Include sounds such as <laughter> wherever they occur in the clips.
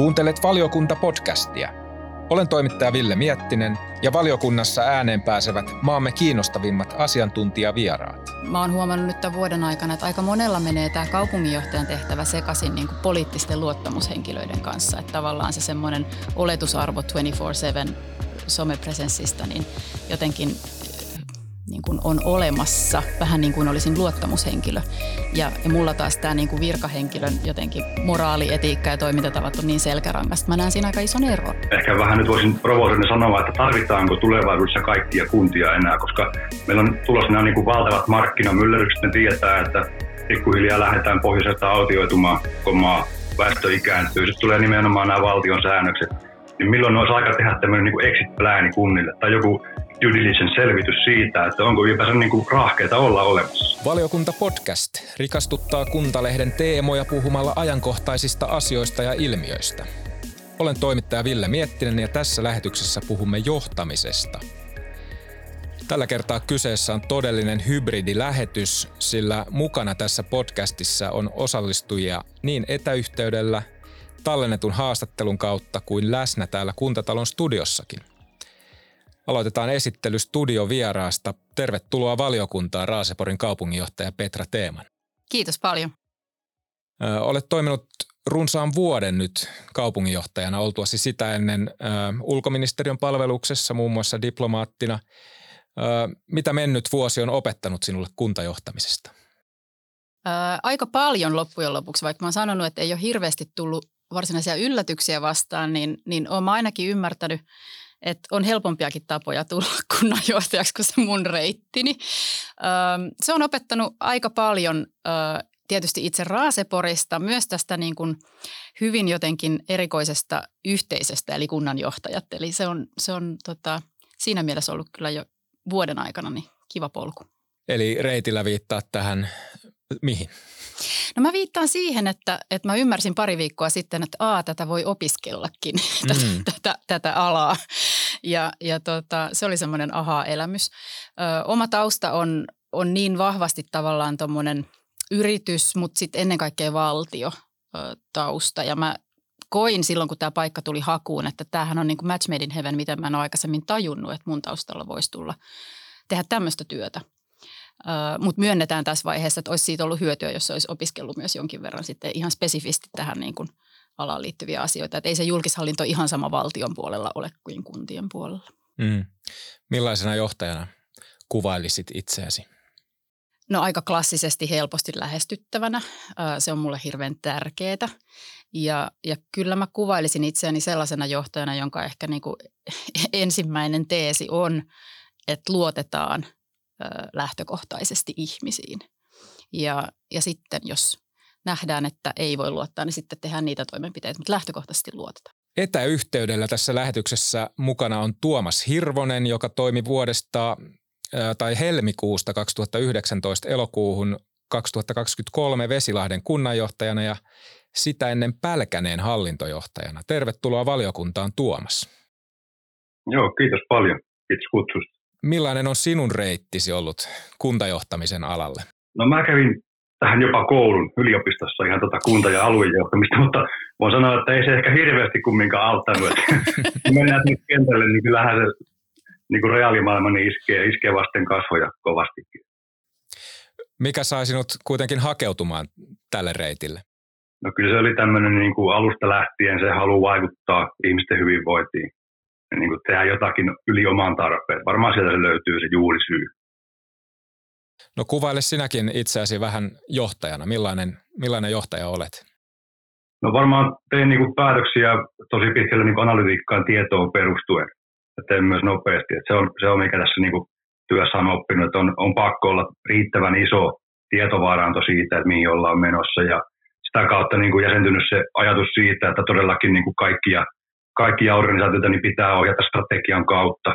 Kuuntelet valiokunta-podcastia. Olen toimittaja Ville Miettinen ja valiokunnassa ääneen pääsevät maamme kiinnostavimmat asiantuntijavieraat. Mä oon huomannut nyt tämän vuoden aikana, että aika monella menee tämä kaupunginjohtajan tehtävä sekaisin niin kuin poliittisten luottamushenkilöiden kanssa. Että tavallaan se semmoinen oletusarvo 24-7 somepresenssistä, niin jotenkin niin kuin on olemassa, vähän niin kuin olisin luottamushenkilö. Ja, ja mulla taas tämä niin kuin virkahenkilön jotenkin moraali, etiikka ja toimintatavat on niin selkärangasta. Mä näen siinä aika ison eron. Ehkä vähän nyt voisin provosoida sanoa, että tarvitaanko tulevaisuudessa kaikkia kuntia enää, koska meillä on tulossa nämä niin kuin valtavat markkinamyllerrykset. Ne tietää, että pikkuhiljaa lähdetään pohjoiselta autioitumaan, kun maa väestö ikääntyy. Sitten tulee nimenomaan nämä valtion säännökset. Niin milloin olisi aika tehdä tämmöinen niin exit-plääni kunnille tai joku due diligence-selvitys siitä, että onko ylipäänsä niin kuin rahkeita olla olemassa. Valiokunta podcast rikastuttaa Kuntalehden teemoja puhumalla ajankohtaisista asioista ja ilmiöistä. Olen toimittaja Ville Miettinen ja tässä lähetyksessä puhumme johtamisesta. Tällä kertaa kyseessä on todellinen hybridilähetys, sillä mukana tässä podcastissa on osallistujia niin etäyhteydellä, tallennetun haastattelun kautta kuin läsnä täällä Kuntatalon studiossakin. Aloitetaan esittely studiovieraasta. Tervetuloa valiokuntaan Raaseporin kaupunginjohtaja Petra Teeman. Kiitos paljon. Ö, olet toiminut runsaan vuoden nyt kaupunginjohtajana, oltuasi sitä ennen ö, ulkoministeriön palveluksessa muun muassa diplomaattina. Ö, mitä mennyt vuosi on opettanut sinulle kuntajohtamisesta? Ö, aika paljon loppujen lopuksi, vaikka mä oon sanonut, että ei ole hirveästi tullut varsinaisia yllätyksiä vastaan, niin, niin olen ainakin ymmärtänyt – että on helpompiakin tapoja tulla <laughs> kunnanjohtajaksi kuin se mun reittini. se on opettanut aika paljon tietysti itse Raaseporista, myös tästä niin kuin hyvin jotenkin erikoisesta yhteisöstä, eli kunnanjohtajat. Eli se on, se on tota, siinä mielessä ollut kyllä jo vuoden aikana niin kiva polku. Eli reitillä viittaa tähän mihin? No mä viittaan siihen, että, että mä ymmärsin pari viikkoa sitten, että aa, tätä voi opiskellakin, <laughs> mm. tätä, tätä alaa. Ja, ja tota, se oli semmoinen aha-elämys. Ö, oma tausta on, on niin vahvasti tavallaan tuommoinen yritys, mutta sitten ennen kaikkea valtio ö, tausta. Ja mä koin silloin, kun tämä paikka tuli hakuun, että tämähän on niin kuin match made in heaven, miten mä en ole aikaisemmin tajunnut, että mun taustalla voisi tulla tehdä tämmöistä työtä. Uh, Mutta myönnetään tässä vaiheessa, että olisi siitä ollut hyötyä, jos olisi opiskellut myös jonkin verran sitten ihan spesifisti tähän niin kuin alaan liittyviä asioita. Että ei se julkishallinto ihan sama valtion puolella ole kuin kuntien puolella. Mm. Millaisena johtajana kuvailisit itseäsi? No aika klassisesti helposti lähestyttävänä. Se on mulle hirveän tärkeää. Ja, ja kyllä mä kuvailisin itseäni sellaisena johtajana, jonka ehkä niin kuin <laughs> ensimmäinen teesi on, että luotetaan – lähtökohtaisesti ihmisiin. Ja, ja sitten jos nähdään, että ei voi luottaa, niin sitten tehdään niitä toimenpiteitä, mutta lähtökohtaisesti luotetaan. Etäyhteydellä tässä lähetyksessä mukana on Tuomas Hirvonen, joka toimi vuodesta tai helmikuusta 2019 elokuuhun 2023 Vesilahden kunnanjohtajana ja sitä ennen Pälkäneen hallintojohtajana. Tervetuloa valiokuntaan Tuomas. Joo, kiitos paljon. Kiitos kutsusta. Millainen on sinun reittisi ollut kuntajohtamisen alalle? No mä kävin tähän jopa koulun yliopistossa ihan tota kunta- ja aluejohtamista, mutta voin sanoa, että ei se ehkä hirveästi kumminkaan auttanut. <laughs> mennään sinne kentälle, niin kyllähän se niin kuin reaalimaailma niin iskee, iskee vasten kasvoja kovastikin. Mikä sai sinut kuitenkin hakeutumaan tälle reitille? No kyllä se oli tämmöinen niin kuin alusta lähtien se halu vaikuttaa ihmisten hyvinvointiin niin kuin tehdä jotakin yli oman tarpeen. Varmaan sieltä se löytyy se juurisyy. No kuvaile sinäkin itseäsi vähän johtajana. Millainen, millainen johtaja olet? No varmaan teen niin kuin päätöksiä tosi pitkälle niin analytiikkaan tietoon perustuen. Ja teen myös nopeasti. Että se, on, se on mikä tässä niin kuin työssä on oppinut, että on, on pakko olla riittävän iso tietovaranto siitä, että mihin ollaan menossa. Ja sitä kautta niin kuin jäsentynyt se ajatus siitä, että todellakin niin kuin kaikkia kaikkia organisaatioita niin pitää ohjata strategian kautta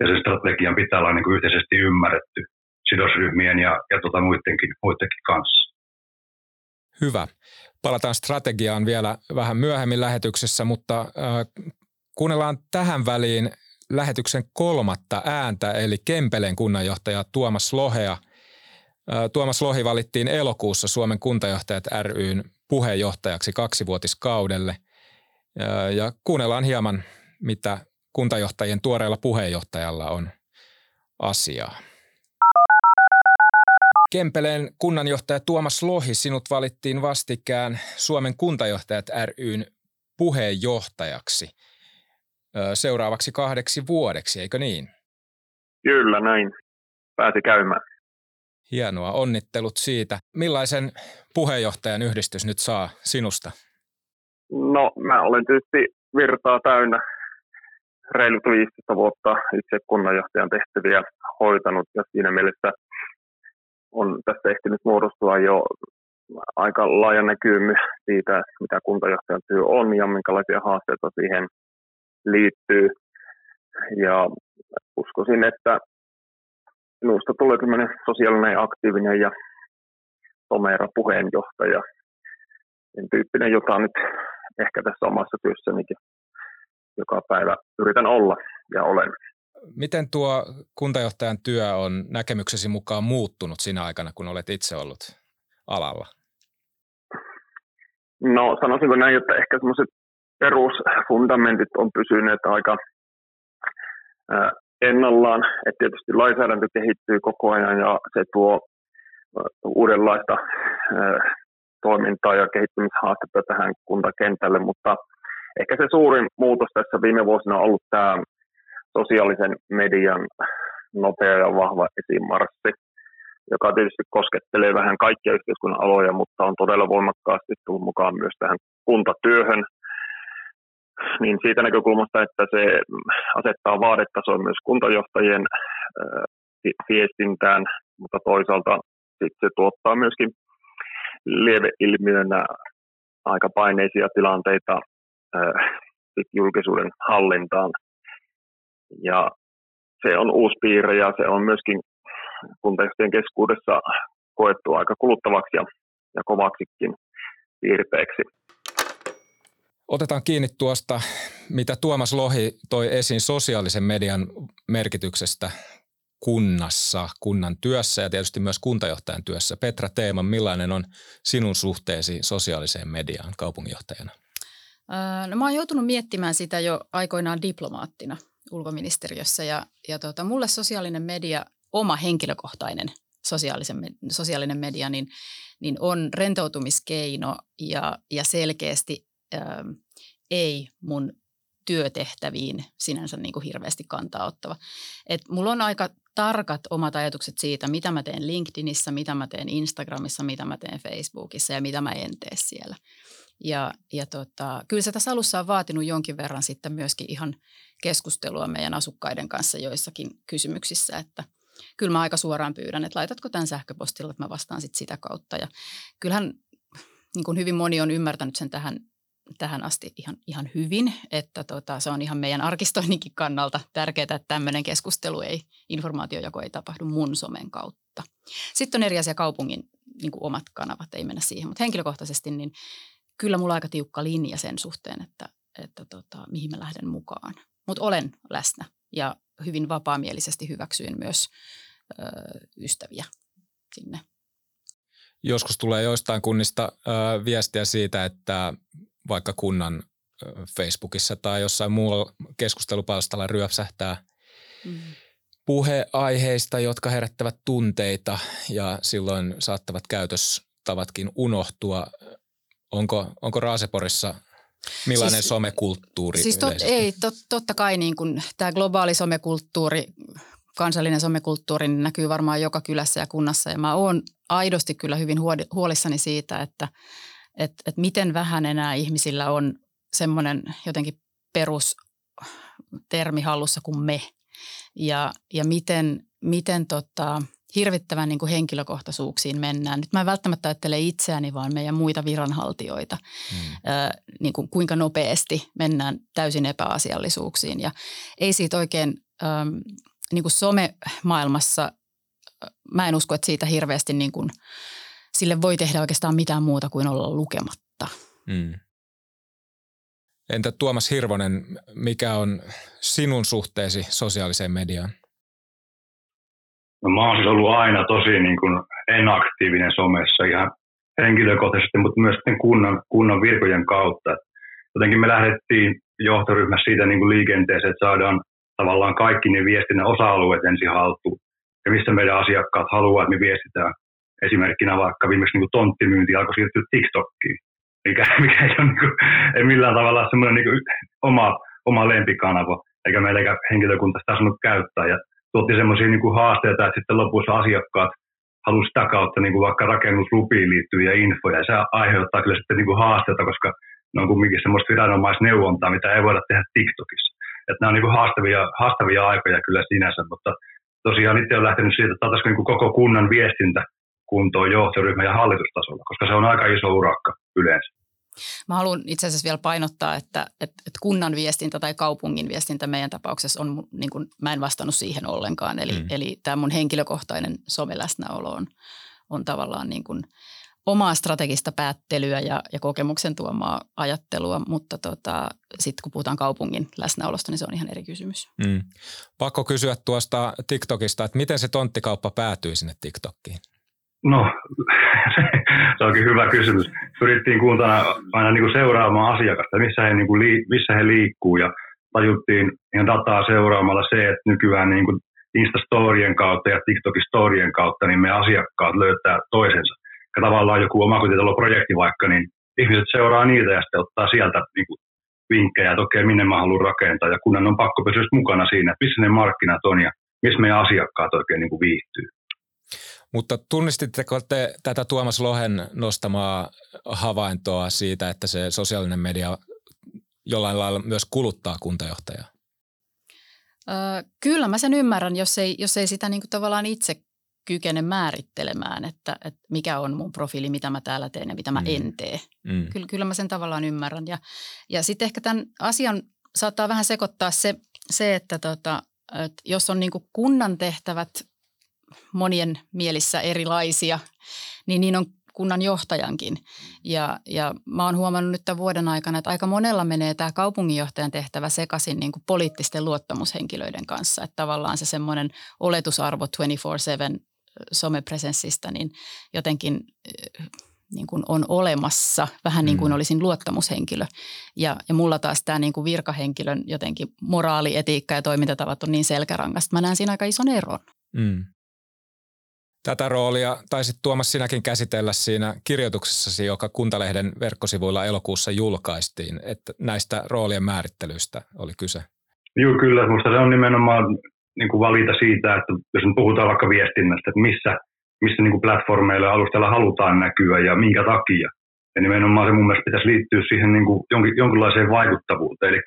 ja sen strategian pitää olla niin kuin yhteisesti ymmärretty sidosryhmien ja, ja tota muidenkin, muidenkin kanssa. Hyvä. Palataan strategiaan vielä vähän myöhemmin lähetyksessä, mutta äh, kuunnellaan tähän väliin lähetyksen kolmatta ääntä, eli Kempeleen kunnanjohtaja Tuomas Lohea. Tuomas Lohi valittiin elokuussa Suomen kuntajohtajat ryn puheenjohtajaksi kaksivuotiskaudelle – Ja kuunnellaan hieman, mitä kuntajohtajien tuoreella puheenjohtajalla on asiaa. Kempeleen kunnanjohtaja Tuomas Lohi, sinut valittiin vastikään Suomen kuntajohtajat ryn puheenjohtajaksi seuraavaksi kahdeksi vuodeksi, eikö niin? Kyllä, näin. Pääsi käymään. Hienoa, onnittelut siitä. Millaisen puheenjohtajan yhdistys nyt saa sinusta? No, mä olen tietysti virtaa täynnä reilut 15 vuotta itse kunnanjohtajan tehtäviä hoitanut ja siinä mielessä on tässä ehtinyt muodostua jo aika laaja näkymy siitä, mitä kuntajohtajan työ on ja minkälaisia haasteita siihen liittyy. Ja uskoisin, että minusta tulee tämmöinen sosiaalinen aktiivinen ja tomera puheenjohtaja. Sen tyyppinen, jota nyt ehkä tässä omassa työssänikin joka päivä yritän olla ja olen. Miten tuo kuntajohtajan työ on näkemyksesi mukaan muuttunut siinä aikana, kun olet itse ollut alalla? No sanoisinko näin, että ehkä semmoiset perusfundamentit on pysyneet aika ennallaan. että tietysti lainsäädäntö kehittyy koko ajan ja se tuo uudenlaista toimintaa ja kehittymishaastetta tähän kuntakentälle, mutta ehkä se suurin muutos tässä viime vuosina on ollut tämä sosiaalisen median nopea ja vahva esimarssi, joka tietysti koskettelee vähän kaikkia yhteiskunnan aloja, mutta on todella voimakkaasti tullut mukaan myös tähän kuntatyöhön. Niin siitä näkökulmasta, että se asettaa vaadetasoa myös kuntajohtajien viestintään, mutta toisaalta se tuottaa myöskin lieveilmiönä aika paineisia tilanteita julkisuuden hallintaan. Ja se on uusi piirre ja se on myöskin kuntajohtajien keskuudessa koettu aika kuluttavaksi ja, ja kovaksikin piirteeksi. Otetaan kiinni tuosta, mitä Tuomas Lohi toi esiin sosiaalisen median merkityksestä kunnassa, kunnan työssä ja tietysti myös kuntajohtajan työssä. Petra Teeman, millainen on sinun suhteesi sosiaaliseen mediaan kaupunginjohtajana? No mä oon joutunut miettimään sitä jo aikoinaan diplomaattina ulkoministeriössä ja, ja tota, mulle sosiaalinen media, oma henkilökohtainen sosiaalisen, sosiaalinen media, niin, niin on rentoutumiskeino ja, ja selkeästi ää, ei mun työtehtäviin sinänsä niin kuin hirveästi kantaa ottava. Et mulla on aika tarkat omat ajatukset siitä, mitä mä teen LinkedInissä, mitä mä teen Instagramissa, mitä mä teen Facebookissa ja mitä mä en tee siellä. Ja, ja tota, kyllä se tässä alussa on vaatinut jonkin verran sitten myöskin ihan keskustelua meidän asukkaiden kanssa joissakin kysymyksissä, että kyllä mä aika suoraan pyydän, että laitatko tämän sähköpostilla, että mä vastaan sitten sitä kautta. Ja kyllähän niin kuin hyvin moni on ymmärtänyt sen tähän, tähän asti ihan, ihan hyvin, että tota, se on ihan meidän arkistoinninkin kannalta tärkeää, että tämmöinen keskustelu ei, informaatiojako ei tapahdu mun somen kautta. Sitten on eri asia kaupungin niin kuin omat kanavat, ei mennä siihen, mutta henkilökohtaisesti niin kyllä mulla on aika tiukka linja sen suhteen, että, että tota, mihin mä lähden mukaan. Mutta olen läsnä ja hyvin vapaamielisesti hyväksyin myös ö, ystäviä sinne. Joskus tulee joistain kunnista ö, viestiä siitä, että vaikka kunnan Facebookissa tai jossain muulla keskustelupalstalla ryöpsähtää mm. puheaiheista, jotka herättävät tunteita ja silloin saattavat käytöstavatkin unohtua. Onko, onko Raaseporissa millainen siis, somekulttuuri Siis tot, ei, tot, totta kai niin kuin tämä globaali somekulttuuri, kansallinen somekulttuuri niin näkyy varmaan joka kylässä ja kunnassa. Ja mä oon aidosti kyllä hyvin huolissani siitä, että et, et miten vähän enää ihmisillä on semmoinen jotenkin perustermi hallussa kuin me. Ja, ja miten, miten tota, hirvittävän niin kuin henkilökohtaisuuksiin mennään. Nyt mä en välttämättä ajattele itseäni, vaan meidän muita viranhaltijoita, mm. ö, niin kuin kuinka nopeasti mennään täysin epäasiallisuuksiin. Ja ei siitä oikein ö, niin kuin some-maailmassa, mä en usko, että siitä hirveästi niin kuin, sille voi tehdä oikeastaan mitään muuta kuin olla lukematta. Mm. Entä Tuomas Hirvonen, mikä on sinun suhteesi sosiaaliseen mediaan? No, mä oon siis ollut aina tosi niin kuin enaktiivinen somessa ihan henkilökohtaisesti, mutta myös kunnan, kunnan virkojen kautta. jotenkin me lähdettiin johtoryhmässä siitä niin kuin liikenteeseen, että saadaan tavallaan kaikki ne viestinnän osa-alueet ensin haltuun. Ja missä meidän asiakkaat haluaa, että me viestitään. Esimerkkinä vaikka viimeksi niin tonttimyynti alkoi siirtyä TikTokkiin, mikä, <laughs> mikä ei ole niin kuin, ei millään tavalla semmoinen niin oma, oma lempikanava, eikä meillä henkilökunta sitä saanut käyttää. Ja tuotti semmoisia niin haasteita, että sitten lopussa asiakkaat halusi sitä kautta niin kuin vaikka rakennuslupiin liittyviä infoja. Ja se aiheuttaa kyllä sitten niin kuin haasteita, koska ne on kumminkin semmoista viranomaisneuvontaa, mitä ei voida tehdä TikTokissa. Että nämä on niin kuin haastavia, haastavia aikoja kyllä sinänsä, mutta tosiaan itse on lähtenyt siitä, että niin koko kunnan viestintä kuntoon johtoryhmä ja hallitustasolla, koska se on aika iso urakka yleensä. Mä haluan itse asiassa vielä painottaa, että, että, että kunnan viestintä tai kaupungin viestintä meidän tapauksessa on, niin kuin, mä en vastannut siihen ollenkaan. Eli, mm. eli tämä mun henkilökohtainen someläsnäolo on, on tavallaan niin kuin omaa strategista päättelyä ja, ja kokemuksen tuomaa ajattelua, mutta tota, sitten kun puhutaan kaupungin läsnäolosta, niin se on ihan eri kysymys. Mm. Pakko kysyä tuosta TikTokista, että miten se tonttikauppa päätyy sinne TikTokkiin? No, <laughs> se onkin hyvä kysymys. Pyrittiin kuuntana aina niin kuin seuraamaan asiakasta, missä he, niin kuin missä he liikkuu ja tajuttiin ihan dataa seuraamalla se, että nykyään niin kuin Instastorien kautta ja TikTokin storien kautta niin me asiakkaat löytää toisensa. Ja tavallaan joku omakotitaloprojekti vaikka, niin ihmiset seuraa niitä ja sitten ottaa sieltä niin kuin vinkkejä, että okei, minne mä haluan rakentaa. Ja kunnan on pakko pysyä mukana siinä, että missä ne markkinat on ja missä meidän asiakkaat oikein niin kuin viihtyy. Mutta tunnistitteko te tätä Tuomas Lohen nostamaa havaintoa siitä, että se sosiaalinen media jollain lailla myös kuluttaa kuntajohtajaa? Öö, kyllä mä sen ymmärrän, jos ei, jos ei sitä niin tavallaan itse kykene määrittelemään, että, että mikä on mun profiili, mitä mä täällä teen ja mitä mä mm. en tee. Mm. Kyllä, kyllä mä sen tavallaan ymmärrän. Ja, ja sitten ehkä tämän asian saattaa vähän sekoittaa se, se että, tota, että jos on niin kunnan tehtävät monien mielissä erilaisia, niin niin on kunnan johtajankin. Ja, ja mä oon huomannut nyt tämän vuoden aikana, että aika monella menee tämä kaupunginjohtajan tehtävä sekaisin niin kuin poliittisten luottamushenkilöiden kanssa. Että tavallaan se semmoinen oletusarvo 24-7 somepresenssistä, niin jotenkin niin kuin on olemassa, vähän niin kuin mm. olisin luottamushenkilö. Ja, ja mulla taas tämä niin kuin virkahenkilön jotenkin moraali, etiikka ja toimintatavat on niin selkärangasta. Mä näen siinä aika ison eron. Mm. Tätä roolia taisit Tuomas sinäkin käsitellä siinä kirjoituksessasi, joka Kuntalehden verkkosivuilla elokuussa julkaistiin, että näistä roolien määrittelyistä oli kyse. Joo, kyllä. Minusta se on nimenomaan niin kuin valita siitä, että jos nyt puhutaan vaikka viestinnästä, että missä, missä niin kuin platformeilla ja alustalla halutaan näkyä ja minkä takia. Ja nimenomaan se mun mielestä pitäisi liittyä siihen niin kuin jonkin, jonkinlaiseen vaikuttavuuteen. Eli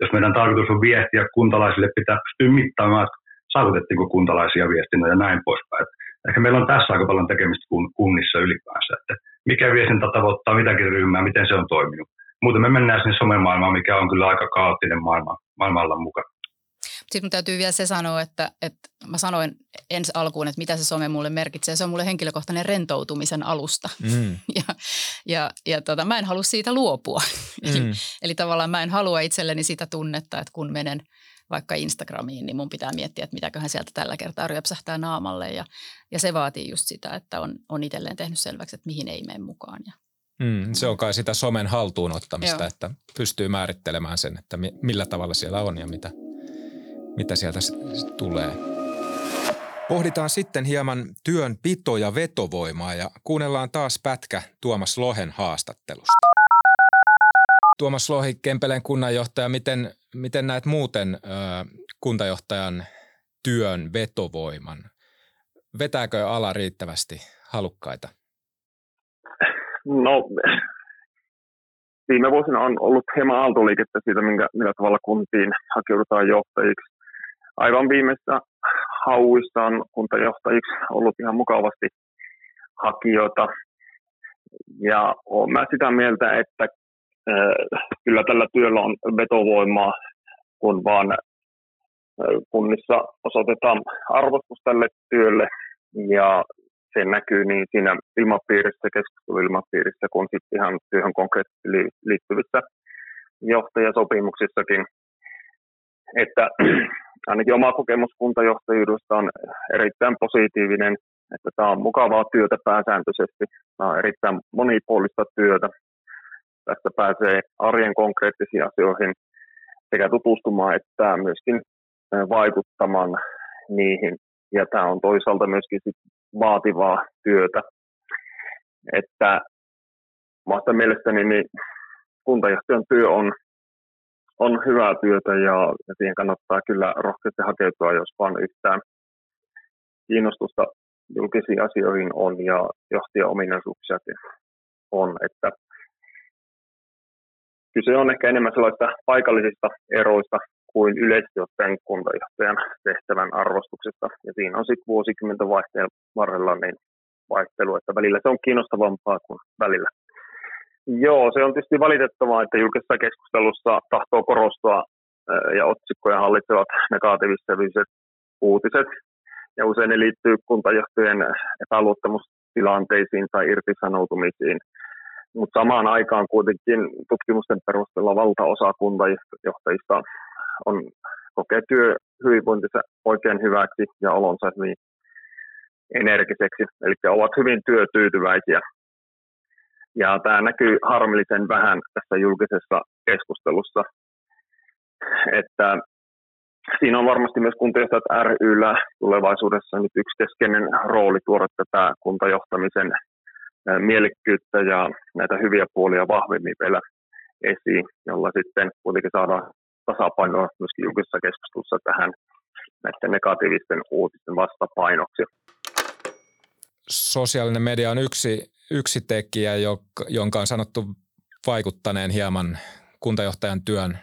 jos meidän tarkoitus on viestiä kuntalaisille, pitää pystyä mittaamaan, että saavutettiinko kuntalaisia viestinnä ja näin poispäin. Ehkä meillä on tässä aika paljon tekemistä kunnissa ylipäänsä, että mikä viestintä tavoittaa mitäkin ryhmää, miten se on toiminut. Muuten me mennään sinne somemaailmaan, mikä on kyllä aika kaoottinen maailma, maailmalla mukana. Sitten mun täytyy vielä se sanoa, että, että mä sanoin ensi alkuun, että mitä se some mulle merkitsee. Se on mulle henkilökohtainen rentoutumisen alusta. Mm. <laughs> Ja, ja, ja tota, mä en halua siitä luopua. Mm. <laughs> Eli tavallaan mä en halua itselleni sitä tunnetta, että kun menen vaikka Instagramiin, niin mun pitää miettiä, että mitäköhän sieltä tällä kertaa ryöpsähtää naamalle. Ja, ja se vaatii just sitä, että on, on itselleen tehnyt selväksi, että mihin ei mene mukaan. Ja, Mm, se on kai sitä somen haltuunottamista, Joo. että pystyy määrittelemään sen, että millä tavalla siellä on ja mitä, mitä sieltä tulee. Pohditaan sitten hieman työn pito- ja vetovoimaa ja kuunnellaan taas pätkä Tuomas Lohen haastattelusta. Tuomas Lohi, Kempeleen kunnanjohtaja, miten, miten näet muuten ö, kuntajohtajan työn vetovoiman? Vetääkö ala riittävästi halukkaita? No, viime vuosina on ollut hieman aaltoliikettä siitä, minkä, millä tavalla kuntiin hakeudutaan johtajiksi aivan viimeisessä hauissa on kuntajohtajiksi ollut ihan mukavasti hakijoita. Ja olen mä sitä mieltä, että kyllä tällä työllä on vetovoimaa, kun vaan kunnissa osoitetaan arvostus tälle työlle ja se näkyy niin siinä ilmapiirissä, keskusteluilmapiirissä, kuin sitten ihan työhön konkreettisesti liittyvissä johtajasopimuksissakin. Että <clears throat> ainakin oma kokemus kuntajohtajuudesta on erittäin positiivinen, että tämä on mukavaa työtä pääsääntöisesti. Tämä on erittäin monipuolista työtä. tästä pääsee arjen konkreettisiin asioihin sekä tutustumaan että myöskin vaikuttamaan niihin. Ja tämä on toisaalta myöskin sit vaativaa työtä. Että omasta mielestäni niin kuntajohtajan työ on, on hyvää työtä ja, ja siihen kannattaa kyllä rohkeasti hakeutua, jos vaan yhtään kiinnostusta julkisiin asioihin on ja johtajan ominaisuuksiakin on. Että kyse on ehkä enemmän sellaista paikallisista eroista kuin yleisesti ottaen kuntajohtajan tehtävän arvostuksesta. Ja siinä on sitten vuosikymmenten vaihteen varrella niin vaihtelu, että välillä se on kiinnostavampaa kuin välillä. Joo, se on tietysti valitettavaa, että julkisessa keskustelussa tahtoo korostua ja otsikkoja hallitsevat negatiiviset uutiset. Ja usein ne liittyy kuntajohtajien epäluottamustilanteisiin tai irtisanoutumisiin. Mutta samaan aikaan kuitenkin tutkimusten perusteella valtaosa kuntajohtajista on kokee työhyvinvointinsa oikein hyväksi ja olonsa hyvin energiseksi, eli ovat hyvin työtyytyväisiä. Ja tämä näkyy harmillisen vähän tässä julkisessa keskustelussa, että siinä on varmasti myös kuntajohtajat ryllä tulevaisuudessa nyt yksi keskeinen rooli tuoda tätä kuntajohtamisen mielekkyyttä ja näitä hyviä puolia vahvemmin vielä esiin, jolla sitten kuitenkin saadaan tasapainoa myöskin julkisessa keskustelussa tähän näiden negatiivisten uutisten vastapainoksi. Sosiaalinen media on yksi, yksi tekijä, jonka on sanottu vaikuttaneen hieman kuntajohtajan työn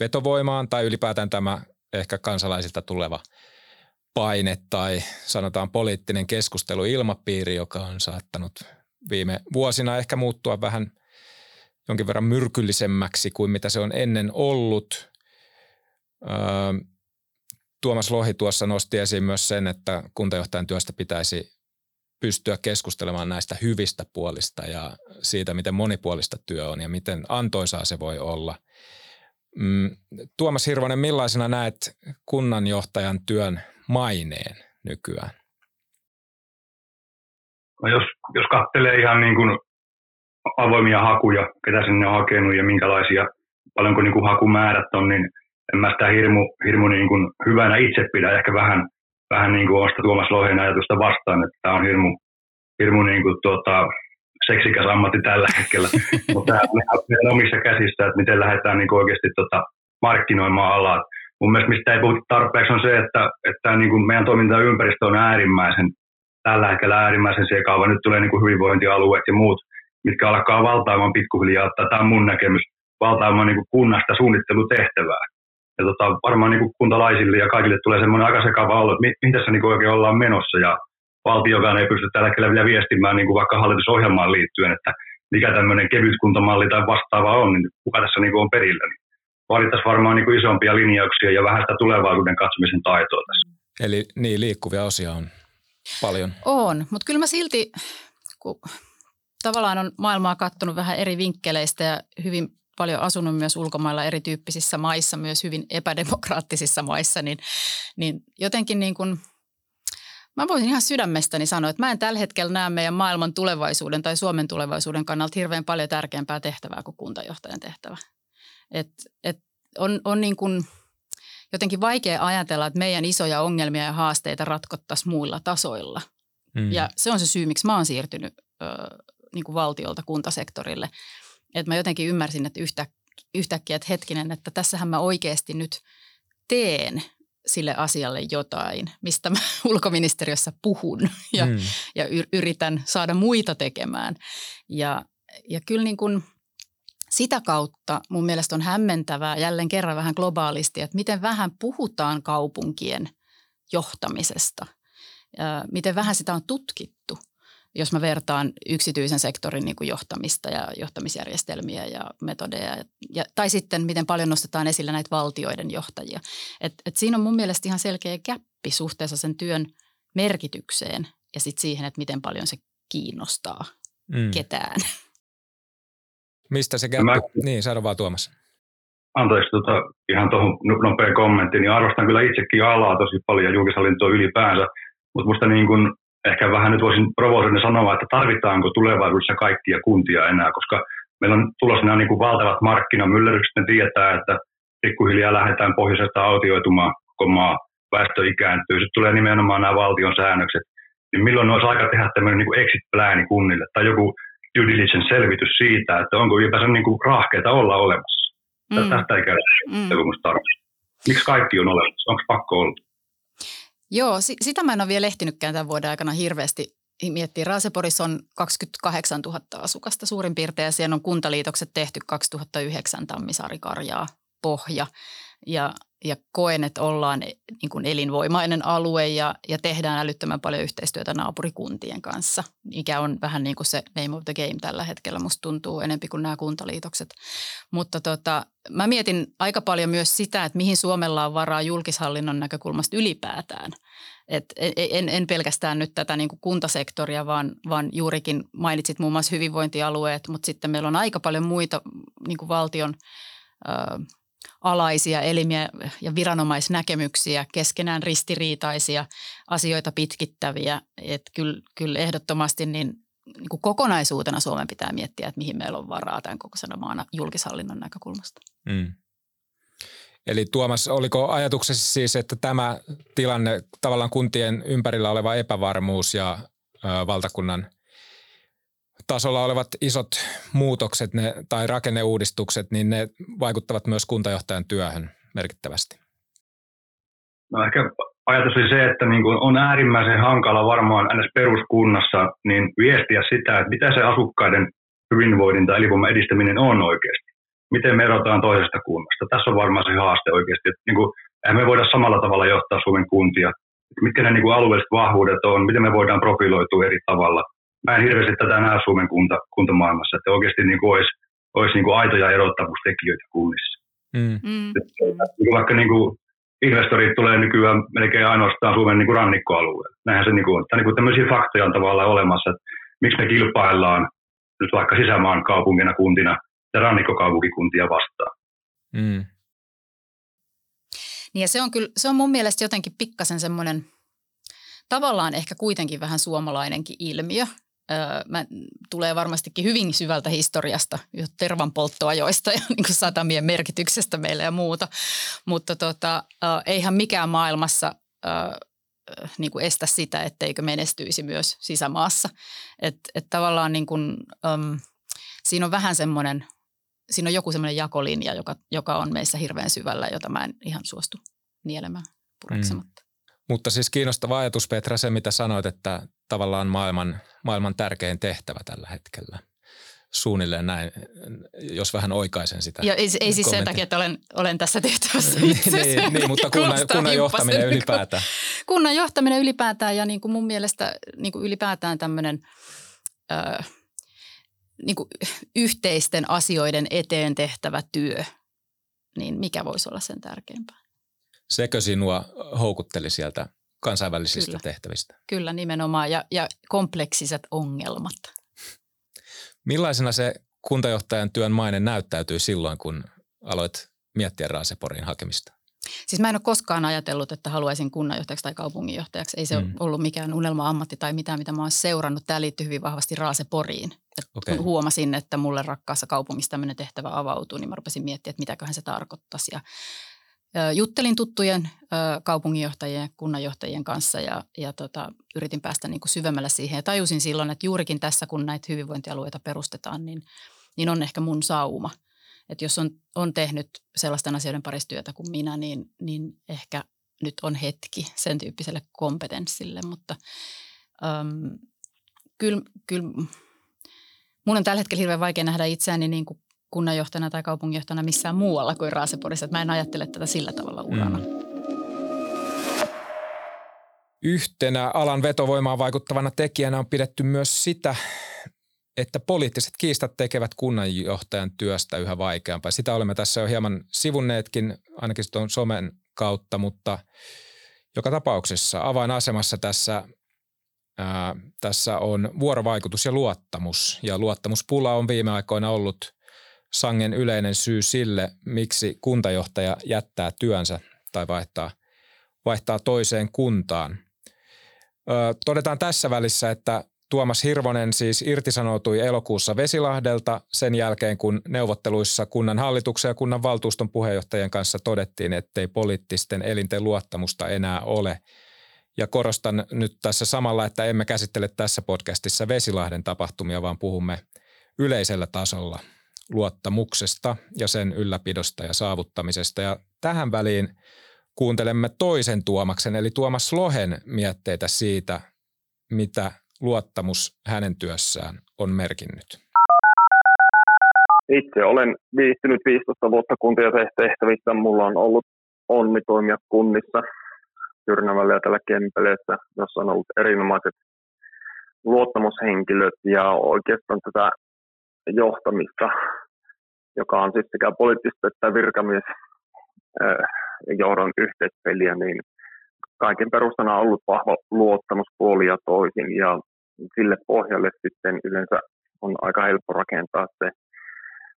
vetovoimaan tai ylipäätään tämä ehkä kansalaisilta tuleva paine tai sanotaan poliittinen keskusteluilmapiiri, joka on saattanut viime vuosina ehkä muuttua vähän jonkin verran myrkyllisemmäksi kuin mitä se on ennen ollut. Tuomas Lohi tuossa nosti esiin myös sen, että kuntajohtajan työstä pitäisi pystyä keskustelemaan näistä hyvistä puolista ja siitä, miten monipuolista työ on ja miten antoisaa se voi olla. Mm, Tuomas Hirvonen, millaisena näet kunnanjohtajan työn maineen nykyään? No jos, jos katselee ihan niin kuin avoimia hakuja, ketä sinne on hakenut ja minkälaisia, paljonko niin kuin hakumäärät on, niin en mä sitä hirmu, hirmu niin kuin hyvänä itse pidä. Ehkä vähän, vähän niin kuin sitä Tuomas Lohen ajatusta vastaan, että tämä on hirmu, hirmu niin kuin tuota, seksikäs ammatti tällä hetkellä. <laughs> Mutta tämä on omissa käsissä, että miten lähdetään niin kuin oikeasti tuota, markkinoimaan alaa. Mun mielestä mistä ei puhuta tarpeeksi on se, että, että niin kuin meidän toimintaympäristö on äärimmäisen, tällä hetkellä äärimmäisen sekaava. Nyt tulee niin kuin hyvinvointialueet ja muut, mitkä alkaa valtaamaan pikkuhiljaa, tämä on mun näkemys, valtaamaan niin kuin kunnasta suunnittelutehtävää ja tota, varmaan niin kuin kuntalaisille ja kaikille tulee semmoinen aika sekava olo, että mitä tässä niin oikein ollaan menossa ja valtiokaan ei pysty tällä hetkellä vielä viestimään niin kuin vaikka hallitusohjelmaan liittyen, että mikä tämmöinen kevytkuntamalli tai vastaava on, niin kuka tässä niin kuin on perillä. Niin vaadittaisiin varmaan niin kuin isompia linjauksia ja vähän sitä tulevaisuuden katsomisen taitoa tässä. Eli niin, liikkuvia osia on paljon. On, mutta kyllä mä silti, kun tavallaan on maailmaa kattonut vähän eri vinkkeleistä ja hyvin paljon asunut myös ulkomailla erityyppisissä maissa, myös hyvin epädemokraattisissa maissa, niin, niin jotenkin niin kuin, mä voisin ihan sydämestäni sanoa, että mä en tällä hetkellä näe meidän maailman tulevaisuuden tai Suomen tulevaisuuden kannalta hirveän paljon tärkeämpää tehtävää kuin kuntajohtajan tehtävä. Et, et on, on niin kuin jotenkin vaikea ajatella, että meidän isoja ongelmia ja haasteita ratkottaisiin muilla tasoilla. Mm. Ja se on se syy, miksi mä oon siirtynyt ö, niin kuin valtiolta kuntasektorille – että mä jotenkin ymmärsin, että yhtä, yhtäkkiä, että hetkinen, että tässähän mä oikeasti nyt teen sille asialle jotain, mistä mä <laughs> ulkoministeriössä puhun ja, mm. ja yritän saada muita tekemään. Ja, ja kyllä niin kuin sitä kautta mun mielestä on hämmentävää jälleen kerran vähän globaalisti, että miten vähän puhutaan kaupunkien johtamisesta, miten vähän sitä on tutkittu – jos mä vertaan yksityisen sektorin niin kuin johtamista ja johtamisjärjestelmiä ja metodeja, ja, tai sitten miten paljon nostetaan esille näitä valtioiden johtajia. Et, et siinä on mun mielestä ihan selkeä käppi suhteessa sen työn merkitykseen ja sitten siihen, että miten paljon se kiinnostaa mm. ketään. <laughs> Mistä se käppi? Mä... Niin, sano vaan Tuomas. Anteeksi, tota, ihan tuohon nopea kommentti, niin arvostan kyllä itsekin alaa tosi paljon julkishallintoa ylipäänsä, mutta musta niin kun ehkä vähän nyt voisin provosoida sanoa, että tarvitaanko tulevaisuudessa kaikkia kuntia enää, koska meillä on tulossa nämä niin kuin valtavat markkinamyllerrykset, me tietää, että pikkuhiljaa lähdetään pohjoisesta autioitumaan koko maa, väestö ikääntyy, sitten tulee nimenomaan nämä valtion säännökset, niin milloin olisi aika tehdä tämmöinen niin exit-plääni kunnille tai joku due diligence selvitys siitä, että onko ylipäänsä niin kuin rahkeita olla olemassa. Mm. Tästä ei käy mm. Miksi kaikki on olemassa? Onko pakko olla? Joo, sitä mä en ole vielä ehtinytkään tämän vuoden aikana hirveästi miettiä. Raaseporissa on 28 000 asukasta suurin piirtein ja siellä on kuntaliitokset tehty 2009 Tammisaari, Karjaa, Pohja. Ja ja koen, että ollaan niin kuin elinvoimainen alue ja, ja tehdään älyttömän paljon yhteistyötä naapurikuntien kanssa, mikä on vähän niin kuin se name of the game tällä hetkellä. Musta tuntuu enempi kuin nämä kuntaliitokset. Mutta tota, mä mietin aika paljon myös sitä, että mihin Suomella on varaa julkishallinnon näkökulmasta ylipäätään. Et en, en pelkästään nyt tätä niin kuin kuntasektoria, vaan, vaan juurikin mainitsit muun muassa hyvinvointialueet, mutta sitten meillä on aika paljon muita niin kuin valtion – alaisia elimiä ja viranomaisnäkemyksiä, keskenään ristiriitaisia, asioita pitkittäviä. Että kyllä, kyllä ehdottomasti niin, niin kuin kokonaisuutena Suomen pitää miettiä, että mihin meillä on varaa tämän kokoisena maana julkishallinnon näkökulmasta. Mm. Eli Tuomas, oliko ajatuksesi siis, että tämä tilanne, tavallaan kuntien ympärillä oleva epävarmuus ja ö, valtakunnan tasolla olevat isot muutokset ne, tai rakenneuudistukset, niin ne vaikuttavat myös kuntajohtajan työhön merkittävästi? No ehkä ajatus oli se, että niin kuin on äärimmäisen hankala varmaan aina peruskunnassa niin viestiä sitä, että mitä se asukkaiden hyvinvoinnin tai elinvoiman edistäminen on oikeasti. Miten me erotaan toisesta kunnasta. Tässä on varmaan se haaste oikeasti. Että niin kuin, eihän me voida samalla tavalla johtaa Suomen kuntia. Mitkä ne niin kuin alueelliset vahvuudet on, miten me voidaan profiloitua eri tavalla mä en hirveästi tätä näe Suomen kunta, kuntamaailmassa, että oikeasti niin kuin olisi, olisi niin kuin aitoja erottavuustekijöitä kunnissa. Mm. Mm. Niin vaikka niin kuin investorit tulee nykyään melkein ainoastaan Suomen niin kuin rannikkoalueelle. Näinhän se niin kuin. Tämä niin kuin tämmöisiä faktoja on tavallaan olemassa, että miksi me kilpaillaan nyt vaikka sisämaan kaupungina kuntina ja rannikkokaupunkikuntia vastaan. Mm. Niin ja se on kyllä, se on mun mielestä jotenkin pikkasen semmoinen tavallaan ehkä kuitenkin vähän suomalainenkin ilmiö, mä, tulee varmastikin hyvin syvältä historiasta, tervan polttoajoista ja <laughs> niin kuin satamien merkityksestä meille ja muuta. Mutta tota, eihän mikään maailmassa niin kuin estä sitä, etteikö menestyisi myös sisämaassa. Et, et tavallaan niin kuin, um, siinä on vähän semmoinen, siinä on joku semmoinen jakolinja, joka, joka on meissä hirveän syvällä, jota mä en ihan suostu nielemään pureksematta. Mm. Mutta siis kiinnostava ajatus Petra se, mitä sanoit, että tavallaan maailman, maailman tärkein tehtävä tällä hetkellä. Suunnilleen näin, jos vähän oikaisen sitä. Ja ei, ei siis sen takia, että olen, olen tässä tehtävässä niin, <laughs> itse. niin, niin, mutta kunnan, kunnan johtaminen niin ylipäätään. Kunnan johtaminen ylipäätään ja niin kuin mun mielestä niin kuin ylipäätään tämmöinen äh, niin kuin yhteisten asioiden eteen tehtävä työ, niin mikä voisi olla sen tärkeämpää? Sekö sinua houkutteli sieltä kansainvälisistä Kyllä. tehtävistä? Kyllä nimenomaan ja, ja kompleksiset ongelmat. Millaisena se kuntajohtajan työn maine näyttäytyy silloin, kun aloit miettiä Raaseporin hakemista? Siis mä en ole koskaan ajatellut, että haluaisin kunnanjohtajaksi tai kaupunginjohtajaksi. Ei se mm. ollut mikään unelma-ammatti tai mitään, mitä mä oon seurannut. Tämä liittyy hyvin vahvasti Raaseporiin. Okay. Kun huomasin, että mulle rakkaassa kaupungissa tämmöinen tehtävä avautuu, niin mä rupesin miettimään, että mitäköhän se tarkoittaisi. Ja juttelin tuttujen kaupunginjohtajien kunnanjohtajien kanssa ja, ja tota, yritin päästä niin kuin syvemmällä siihen. Ja tajusin silloin, että juurikin tässä, kun näitä hyvinvointialueita perustetaan, niin, niin on ehkä mun sauma. Että jos on, on tehnyt sellaisten asioiden parissa työtä kuin minä, niin, niin ehkä nyt on hetki sen tyyppiselle kompetenssille. Mutta äm, kyllä, kyllä mun on tällä hetkellä hirveän vaikea nähdä itseäni niin kuin kunnanjohtajana tai kaupunginjohtajana missään muualla kuin Raaseporissa. Että mä en ajattele tätä sillä tavalla urana. Mm. Yhtenä alan vetovoimaan vaikuttavana tekijänä on pidetty myös sitä, että poliittiset kiistat tekevät kunnanjohtajan työstä yhä vaikeampaa. Sitä olemme tässä jo hieman sivunneetkin, ainakin tuon somen kautta, mutta joka tapauksessa avainasemassa tässä, ää, tässä on vuorovaikutus ja luottamus. Ja luottamuspula on viime aikoina ollut sangen yleinen syy sille, miksi kuntajohtaja jättää työnsä tai vaihtaa, vaihtaa toiseen kuntaan. Ö, todetaan tässä välissä, että Tuomas Hirvonen siis irtisanoutui elokuussa Vesilahdelta sen jälkeen, kun neuvotteluissa kunnan hallituksen ja kunnan valtuuston puheenjohtajien kanssa todettiin, ettei poliittisten elinten luottamusta enää ole. Ja korostan nyt tässä samalla, että emme käsittele tässä podcastissa Vesilahden tapahtumia, vaan puhumme yleisellä tasolla luottamuksesta ja sen ylläpidosta ja saavuttamisesta. Ja tähän väliin kuuntelemme toisen Tuomaksen, eli Tuomas Lohen mietteitä siitä, mitä luottamus hänen työssään on merkinnyt? Itse olen viihtynyt 15 vuotta kuntia tehtävissä. Mulla on ollut onni toimia kunnissa Tyrnävällä ja tällä Kempeleessä, jossa on ollut erinomaiset luottamushenkilöt ja oikeastaan tätä johtamista, joka on siis sekä poliittista että virkamies johdon yhteispeliä, niin kaiken perustana on ollut vahva luottamus puolia toisin ja sille pohjalle sitten yleensä on aika helppo rakentaa se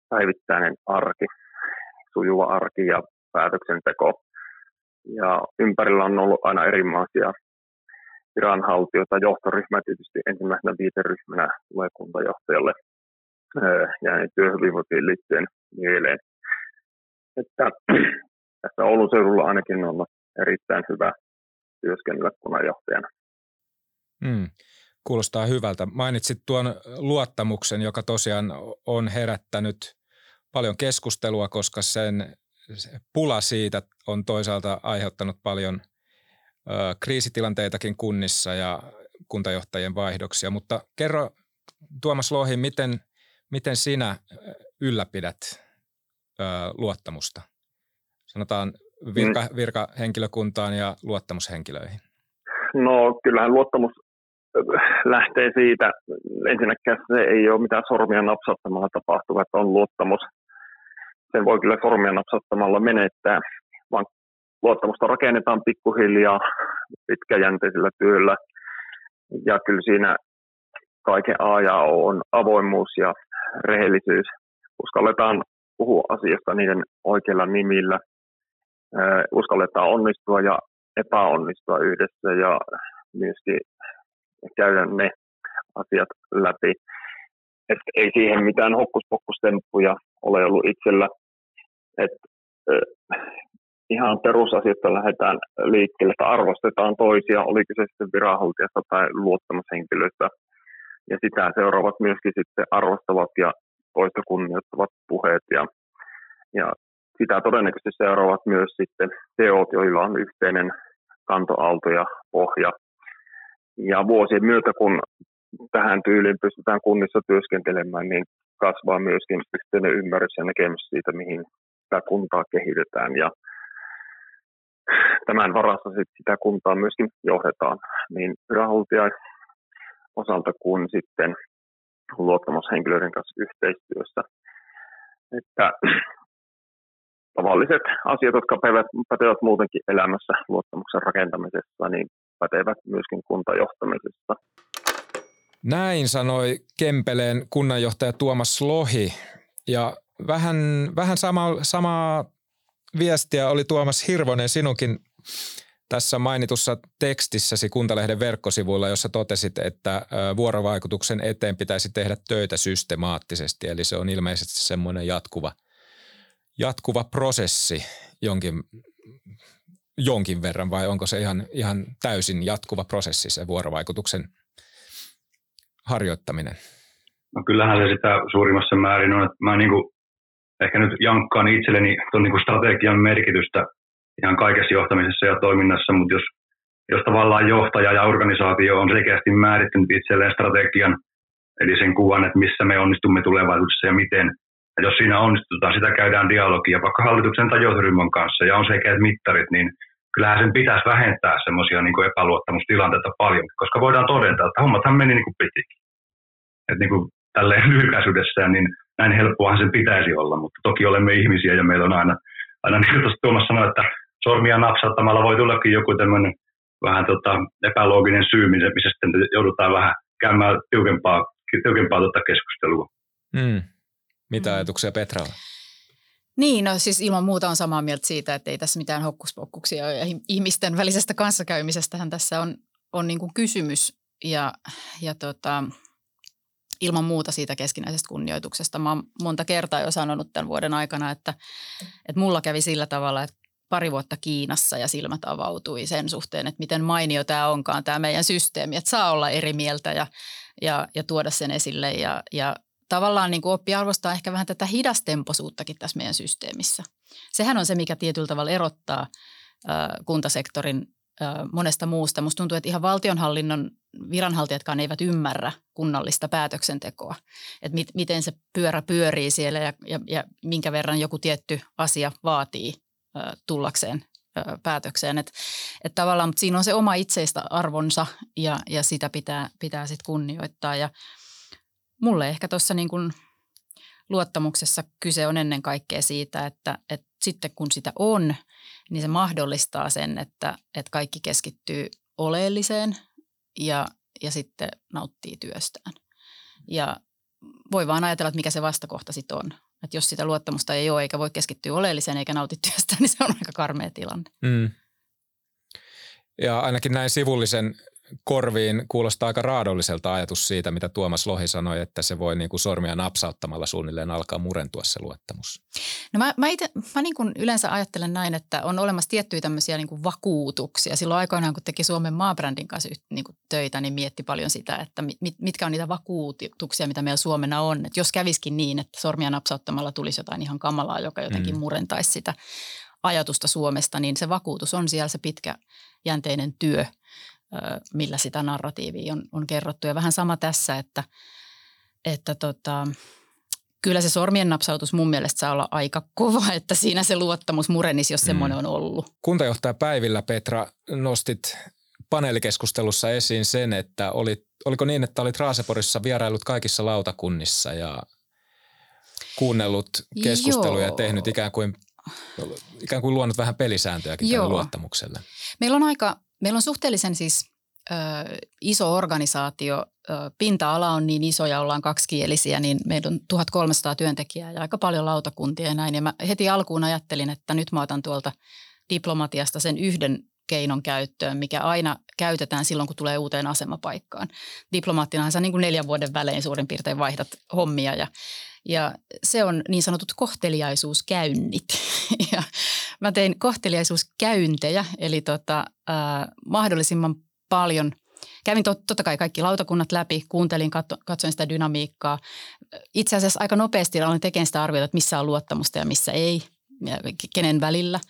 päivittäinen arki, sujuva arki ja päätöksenteko. Ja ympärillä on ollut aina erilaisia viranhaltijoita. Johtoryhmä tietysti ensimmäisenä viiteryhmänä tulee kuntajohtajalle ja työhyvinvointiin liittyen mieleen. Että <clears throat> tässä Oulun seudulla ainakin on erittäin hyvä työskennellä kunnanjohtajana. Mm, kuulostaa hyvältä. Mainitsit tuon luottamuksen, joka tosiaan on herättänyt paljon keskustelua, koska sen pula siitä on toisaalta aiheuttanut paljon kriisitilanteitakin kunnissa ja kuntajohtajien vaihdoksia. Mutta kerro Tuomas Lohi, miten, miten sinä ylläpidät ö, luottamusta? Sanotaan virka, mm. virkahenkilökuntaan ja luottamushenkilöihin? No kyllähän luottamus lähtee siitä, ensinnäkään se ei ole mitään sormia napsauttamalla tapahtuva, että on luottamus. Sen voi kyllä sormia napsauttamalla menettää, vaan luottamusta rakennetaan pikkuhiljaa pitkäjänteisellä työllä. Ja kyllä siinä kaiken A ja O on avoimuus ja rehellisyys. Uskalletaan puhua asiasta niiden oikeilla nimillä uskalletaan onnistua ja epäonnistua yhdessä ja myöskin käydä ne asiat läpi. Et ei siihen mitään hokkuspokkustemppuja ole ollut itsellä. Et, ihan perusasiasta lähdetään liikkeelle, että arvostetaan toisia, oli kyse sitten viranhaltijasta tai luottamushenkilöstä. Ja sitä seuraavat myöskin sitten arvostavat ja toista kunnioittavat puheet ja, ja sitä todennäköisesti seuraavat myös sitten teot, joilla on yhteinen kantoalto ja pohja. Ja vuosien myötä, kun tähän tyyliin pystytään kunnissa työskentelemään, niin kasvaa myöskin yhteinen ymmärrys ja näkemys siitä, mihin sitä kuntaa kehitetään. Ja tämän varassa sit sitä kuntaa myöskin johdetaan niin viranhaltijan osalta kuin sitten luottamushenkilöiden kanssa yhteistyössä. Että <clears throat> tavalliset asiat, jotka pätevät, pätevät muutenkin elämässä luottamuksen rakentamisessa, niin pätevät myöskin kuntajohtamisessa. Näin sanoi Kempeleen kunnanjohtaja Tuomas Lohi. Ja vähän, vähän sama, samaa viestiä oli Tuomas Hirvonen sinunkin tässä mainitussa tekstissäsi Kuntalehden verkkosivuilla, jossa totesit, että vuorovaikutuksen eteen pitäisi tehdä töitä systemaattisesti. Eli se on ilmeisesti semmoinen jatkuva – jatkuva prosessi jonkin, jonkin verran vai onko se ihan, ihan täysin jatkuva prosessi se vuorovaikutuksen harjoittaminen? No kyllähän se sitä suurimmassa määrin on, että mä niin kuin, ehkä nyt jankkaan itselleni tuon niin strategian merkitystä ihan kaikessa johtamisessa ja toiminnassa, mutta jos, jos tavallaan johtaja ja organisaatio on selkeästi määrittänyt itselleen strategian, eli sen kuvan, että missä me onnistumme tulevaisuudessa ja miten, ja jos siinä onnistutaan, sitä käydään dialogia vaikka hallituksen tai johtoryhmän kanssa ja on selkeät mittarit, niin kyllähän sen pitäisi vähentää semmoisia niin epäluottamustilanteita paljon, koska voidaan todeta, että hommathan meni niin kuin pitikin. Että niin kuin tälleen <laughs> lyhykäisyydessään, niin näin helppoahan sen pitäisi olla, mutta toki olemme ihmisiä ja meillä on aina, aina niin kuin tuossa Tuomas sanoi, että sormia napsauttamalla voi tullakin joku tämmöinen vähän tota, epälooginen syy, missä sitten joudutaan vähän käymään tiukempaa, tiukempaa tota keskustelua. Mm. Mitä mm. ajatuksia Petra on? Niin, no siis ilman muuta on samaa mieltä siitä, että ei tässä mitään hokkuspokkuksia ja ihmisten välisestä kanssakäymisestähän tässä on, on niin kuin kysymys. ja, ja tota, ilman muuta siitä keskinäisestä kunnioituksesta. Mä oon monta kertaa jo sanonut tämän vuoden aikana, että, että mulla kävi sillä tavalla, että pari vuotta Kiinassa ja silmät avautui sen suhteen, että miten mainio tämä onkaan tämä meidän systeemi, että saa olla eri mieltä ja, ja, ja tuoda sen esille ja, ja tavallaan niin kuin oppi arvostaa ehkä vähän tätä hidastempoisuuttakin tässä meidän systeemissä. Sehän on se, mikä tietyllä tavalla erottaa äh, kuntasektorin äh, monesta muusta. Musta tuntuu, että ihan valtionhallinnon viranhaltijatkaan eivät ymmärrä kunnallista päätöksentekoa, että mit, miten se pyörä pyörii siellä ja, ja, ja minkä verran joku tietty asia vaatii tullakseen päätökseen. Että et tavallaan mutta siinä on se oma itseistä arvonsa ja, ja sitä pitää, pitää sitten kunnioittaa. Ja mulle ehkä tuossa niin kuin luottamuksessa kyse on ennen kaikkea siitä, että, että sitten kun sitä on, niin se mahdollistaa sen, että, että kaikki keskittyy oleelliseen ja, ja sitten nauttii työstään. Ja voi vaan ajatella, että mikä se vastakohta sitten on. Että jos sitä luottamusta ei ole eikä voi keskittyä oleelliseen eikä nauti työstään, <laughs> niin se on aika karmea tilanne. Mm. Ja ainakin näin sivullisen korviin kuulostaa aika raadolliselta ajatus siitä, mitä Tuomas Lohi sanoi, että se voi niin kuin sormia napsauttamalla suunnilleen alkaa murentua se luottamus. No mä, mä, ite, mä niin kuin yleensä ajattelen näin, että on olemassa tiettyjä tämmöisiä niin kuin vakuutuksia. Silloin aikoinaan, kun teki Suomen maabrändin kanssa niin kuin töitä, niin mietti paljon sitä, että mit, mitkä on niitä vakuutuksia, mitä meillä Suomena on. Että jos käviskin niin, että sormia napsauttamalla tulisi jotain ihan kamalaa, joka jotenkin mm. murentaisi sitä ajatusta Suomesta, niin se vakuutus on siellä se pitkäjänteinen työ – millä sitä narratiivia on, on kerrottu. Ja vähän sama tässä, että, että tota, kyllä se sormien napsautus mun mielestä saa olla aika kova, <laughs> että siinä se luottamus murenisi, jos semmoinen mm. on ollut. Kuntajohtaja Päivillä, Petra, nostit paneelikeskustelussa esiin sen, että olit, oliko niin, että olit Raaseporissa vierailut kaikissa lautakunnissa ja kuunnellut keskusteluja ja tehnyt ikään kuin, ikään kuin luonut vähän pelisääntöjäkin tälle luottamukselle. Meillä on aika Meillä on suhteellisen siis ö, iso organisaatio. Pinta-ala on niin iso ja ollaan kaksikielisiä, niin meillä on 1300 työntekijää ja aika paljon lautakuntia ja näin. Ja mä heti alkuun ajattelin, että nyt mä otan tuolta diplomatiasta sen yhden keinon käyttöön, mikä aina käytetään silloin, kun tulee uuteen asemapaikkaan. Diplomaattinahan sä niin kuin neljän vuoden välein suurin piirtein vaihdat hommia ja, ja se on niin sanotut kohteliaisuuskäynnit. <laughs> Ja mä tein kohteliaisuuskäyntejä, eli tota, äh, mahdollisimman paljon – Kävin tot, totta kai kaikki lautakunnat läpi, kuuntelin, katso, katsoin sitä dynamiikkaa. Itse asiassa aika nopeasti aloin tekemään sitä arviota, että missä on luottamusta ja missä ei, ja kenen välillä.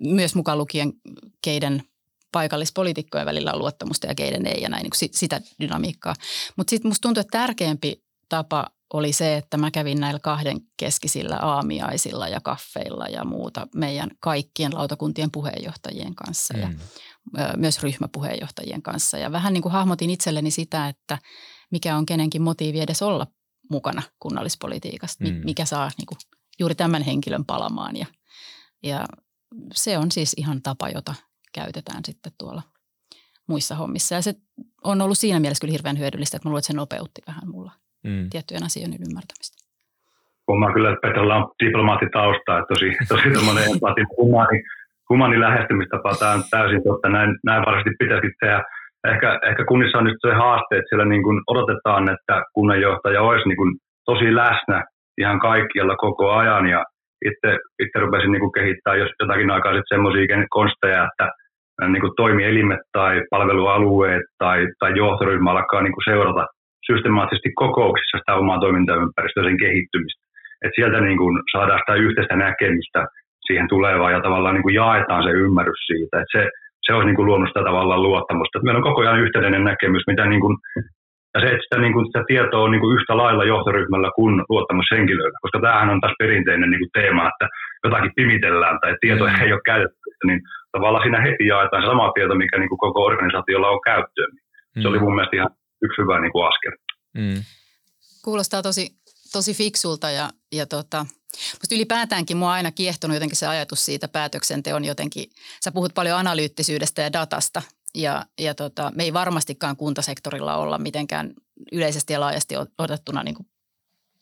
Myös mukaan lukien keiden paikallispoliitikkojen välillä on luottamusta ja keiden ei ja näin niin sitä dynamiikkaa. Mutta sitten musta tuntuu, että tärkeämpi tapa oli se, että mä kävin näillä kahden keskisillä aamiaisilla ja kaffeilla ja muuta meidän kaikkien lautakuntien puheenjohtajien kanssa mm. ja myös ryhmäpuheenjohtajien kanssa. Ja vähän niin kuin hahmotin itselleni sitä, että mikä on kenenkin motiivi edes olla mukana kunnallispolitiikasta, mm. mikä saa niin kuin juuri tämän henkilön palamaan. Ja, ja se on siis ihan tapa, jota käytetään sitten tuolla muissa hommissa. Ja se on ollut siinä mielessä kyllä hirveän hyödyllistä, että mä luulen, että se nopeutti vähän mulla – mm. tiettyjen asioiden ymmärtämistä. Huomaan kyllä, että Petralla on diplomaattitausta, että tosi, <laughs> tosi tämmöinen empaatin humani, humani lähestymistapa. Tämä on täysin totta. Näin, näin varmasti pitäisi tehdä. Ehkä, ehkä kunnissa on nyt se haaste, että siellä niin kuin odotetaan, että kunnanjohtaja olisi niin kuin tosi läsnä ihan kaikkialla koko ajan. Ja itse, itse rupesin niin kuin kehittää jos jotakin aikaa sitten semmoisia konsteja, että niin kuin toimielimet tai palvelualueet tai, tai johtoryhmä alkaa niin kuin seurata systemaattisesti kokouksissa sitä omaa toimintaympäristöä, sen kehittymistä. Et sieltä niin kuin saadaan sitä yhteistä näkemystä siihen tulevaan ja tavallaan niin kuin jaetaan se ymmärrys siitä. Et se, se olisi niin kuin luonut sitä tavallaan luottamusta. Et meillä on koko ajan yhteinen näkemys, mitä niin kuin, ja se, että sitä, niin kuin, sitä tietoa on niin kuin yhtä lailla johtoryhmällä kuin luottamushenkilöillä, koska tämähän on taas perinteinen niin kuin teema, että jotakin pimitellään tai tietoja mm. ei ole käytettävissä, niin tavallaan siinä heti jaetaan se sama tieto, mikä niin kuin koko organisaatiolla on käyttöön. Se oli mm. mun mielestä ihan yksi hyvä niin kuin askel. Mm. Kuulostaa tosi, tosi fiksulta ja, ja tota, Musta ylipäätäänkin mua on aina kiehtonut jotenkin se ajatus siitä päätöksenteon jotenkin. Sä puhut paljon analyyttisyydestä ja datasta ja, ja tota, me ei varmastikaan kuntasektorilla olla mitenkään yleisesti ja laajasti otettuna niin kuin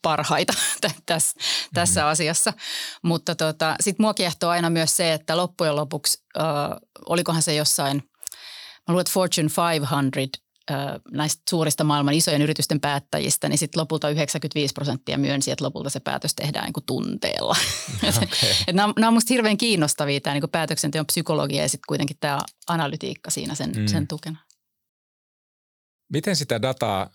parhaita <laughs> tässä, tässä mm-hmm. asiassa. Mutta tota, sitten mua kiehtoo aina myös se, että loppujen lopuksi, äh, olikohan se jossain – Mä luulen, että Fortune 500 näistä suurista maailman isojen yritysten päättäjistä, niin sitten lopulta 95 prosenttia myönsi, että lopulta se päätös tehdään niin kuin tunteella. Okay. <laughs> Et nämä, nämä on minusta hirveän kiinnostavia, tämä niin päätöksenteon psykologia ja sitten kuitenkin tämä analytiikka siinä sen, mm. sen tukena. Miten sitä dataa,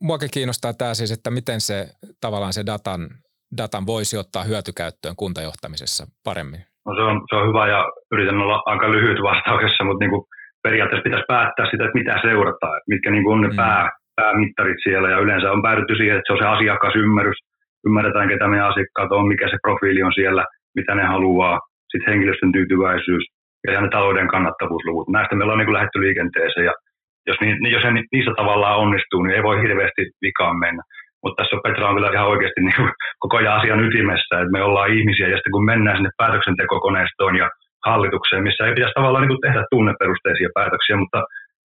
muakin kiinnostaa tämä siis, että miten se tavallaan se datan, datan voisi ottaa hyötykäyttöön kuntajohtamisessa paremmin? No se, on, se on hyvä ja yritän olla aika lyhyt vastauksessa, mutta niin kuin periaatteessa pitäisi päättää sitä, että mitä seurataan, että mitkä niin on ne mm. pää, päämittarit siellä ja yleensä on päädytty siihen, että se on se asiakasymmärrys, ymmärretään ketä meidän asiakkaat on, mikä se profiili on siellä, mitä ne haluaa, sitten henkilöstön tyytyväisyys ja ne talouden kannattavuusluvut. Näistä meillä on niin kuin lähdetty liikenteeseen ja jos, ni, jos ne niissä tavallaan onnistuu, niin ei voi hirveästi vikaan mennä. Mutta tässä on Petra on kyllä ihan oikeasti niin kuin koko ajan asian ytimessä, että me ollaan ihmisiä ja sitten kun mennään sinne päätöksentekokoneistoon ja hallitukseen, missä ei pitäisi tavallaan niin kuin tehdä tunneperusteisia päätöksiä, mutta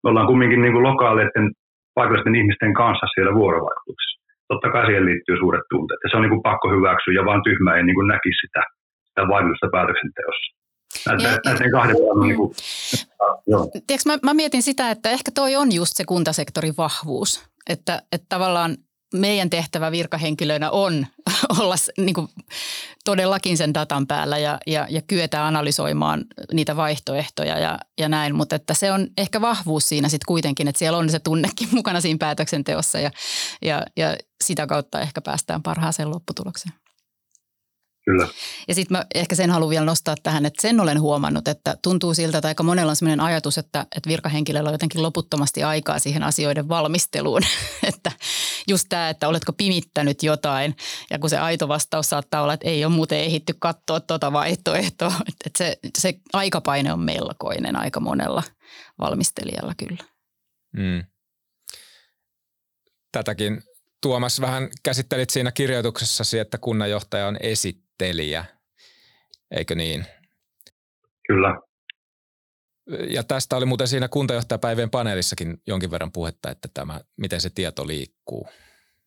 me ollaan kumminkin niin kuin lokaaleiden paikallisten ihmisten kanssa siellä vuorovaikutuksessa. Totta kai siihen liittyy suuret tunteet. Ja se on niin kuin pakko hyväksyä ja vaan tyhmä ei niin kuin näkisi sitä, sitä vaikutusta päätöksenteossa. Näiden, kahden niin kuin, Tiedätkö, mä, mä mietin sitä, että ehkä toi on just se kuntasektorin vahvuus. Että, että tavallaan meidän tehtävä virkahenkilöinä on <laughs> olla niin kuin todellakin sen datan päällä ja, ja, ja kyetä analysoimaan niitä vaihtoehtoja ja, ja näin. Mutta että se on ehkä vahvuus siinä sitten kuitenkin, että siellä on se tunnekin <laughs> mukana siinä päätöksenteossa ja, ja, ja sitä kautta ehkä päästään parhaaseen lopputulokseen. Kyllä. Ja sitten mä ehkä sen haluan vielä nostaa tähän, että sen olen huomannut, että tuntuu siltä, että aika monella on sellainen ajatus, että, että virkahenkilöllä on jotenkin loputtomasti aikaa siihen asioiden valmisteluun. <laughs> että just tämä, että oletko pimittänyt jotain ja kun se aito vastaus saattaa olla, että ei ole muuten ehitty katsoa tuota vaihtoehtoa. <laughs> Että se, se aikapaine on melkoinen aika monella valmistelijalla kyllä. Mm. Tätäkin Tuomas vähän käsittelit siinä kirjoituksessasi, että kunnanjohtaja on esittelijä, eikö niin? Kyllä. Ja tästä oli muuten siinä kuntajohtajapäivien paneelissakin jonkin verran puhetta, että tämä, miten se tieto liikkuu.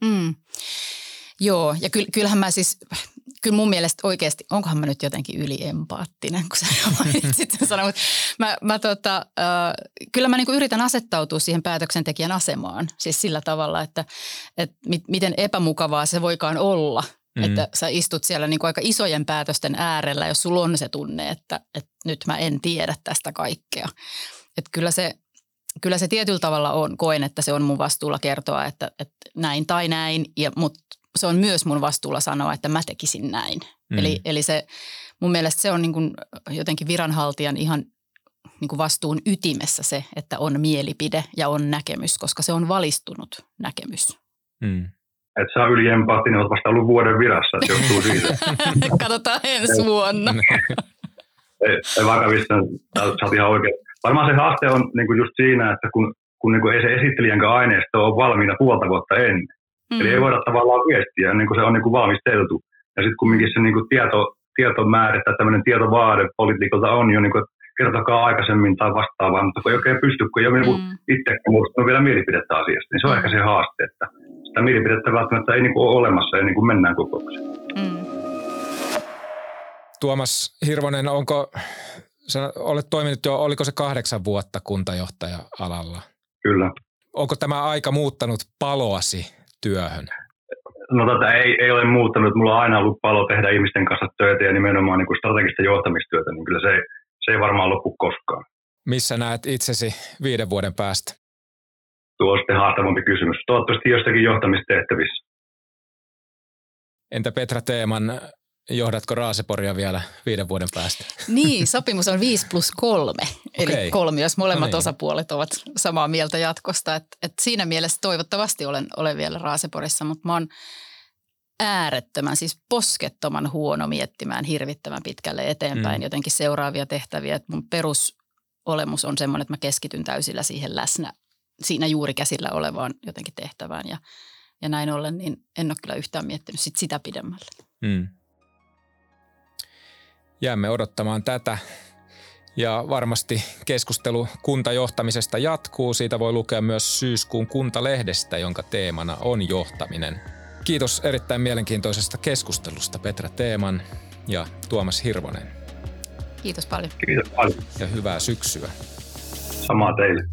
Mm. Joo, ja kyllähän mä siis, kyllä mun mielestä oikeasti, onkohan mä nyt jotenkin yliempaattinen, kun sä mainitsit sen sanon, mutta mä, mä tota, äh, kyllä mä niinku yritän asettautua siihen päätöksentekijän asemaan, siis sillä tavalla, että, että mit, miten epämukavaa se voikaan olla, mm. että sä istut siellä niinku aika isojen päätösten äärellä, jos sulla on se tunne, että, että nyt mä en tiedä tästä kaikkea. Että kyllä se, kyllä se tietyllä tavalla on, koen, että se on mun vastuulla kertoa, että, että näin tai näin, ja, mutta se on myös mun vastuulla sanoa, että mä tekisin näin. Mm. Eli, eli se, mun mielestä se on niin kuin jotenkin viranhaltijan ihan niin kuin vastuun ytimessä se, että on mielipide ja on näkemys, koska se on valistunut näkemys. Mm. Et sä yli empaattinen, olet vasta ollut vuoden virassa, että johtuu siitä. <laughs> Katsotaan ensi vuonna. <laughs> ei, ei vakavissa, sä ihan oikein. Varmaan se haaste on niin kuin just siinä, että kun, kun niin kuin ei se esittelijän aineisto on valmiina puolta vuotta ennen, Mm. Eli ei voida tavallaan viestiä niin kuin se on niin kuin valmisteltu. Ja sitten kumminkin se niin kuin tieto, tietomäärä tai tämmöinen tietovaade poliitikolta on jo, niin kuin, kertokaa aikaisemmin tai vastaavaa, mutta kun ei oikein pysty, kun ei ole niin mm. itse muodostunut vielä mielipidettä asiasta, niin se on mm. ehkä se haaste, että sitä mielipidettä välttämättä ei niin kuin ole olemassa ennen kuin mennään kokoukseen. Mm. Tuomas Hirvonen, onko, sä olet toiminut jo, oliko se kahdeksan vuotta kuntajohtaja-alalla? Kyllä. Onko tämä aika muuttanut paloasi työhön? No tota, ei, ei ole muuttanut. Mulla on aina ollut palo tehdä ihmisten kanssa töitä ja nimenomaan niin kuin strategista johtamistyötä, niin kyllä se, se ei varmaan loppu koskaan. Missä näet itsesi viiden vuoden päästä? Tuo on sitten haastavampi kysymys. Toivottavasti jostakin johtamistehtävissä. Entä Petra Teeman, Johdatko Raaseporia vielä viiden vuoden päästä? Niin, sopimus on 5 plus 3, eli okay. kolmi, jos molemmat no niin. osapuolet ovat samaa mieltä jatkosta. Et, et siinä mielessä toivottavasti olen, olen vielä Raaseporissa, mutta mä oon äärettömän, siis poskettoman huono miettimään hirvittävän pitkälle eteenpäin mm. jotenkin seuraavia tehtäviä. Et mun perusolemus on semmoinen, että mä keskityn täysillä siihen läsnä, siinä juuri käsillä olevaan jotenkin tehtävään ja, ja näin ollen, niin en ole kyllä yhtään miettinyt sit sitä pidemmälle. Mm jäämme odottamaan tätä. Ja varmasti keskustelu kuntajohtamisesta jatkuu. Siitä voi lukea myös syyskuun kuntalehdestä, jonka teemana on johtaminen. Kiitos erittäin mielenkiintoisesta keskustelusta Petra Teeman ja Tuomas Hirvonen. Kiitos paljon. Kiitos paljon. Ja hyvää syksyä. Samaa teille.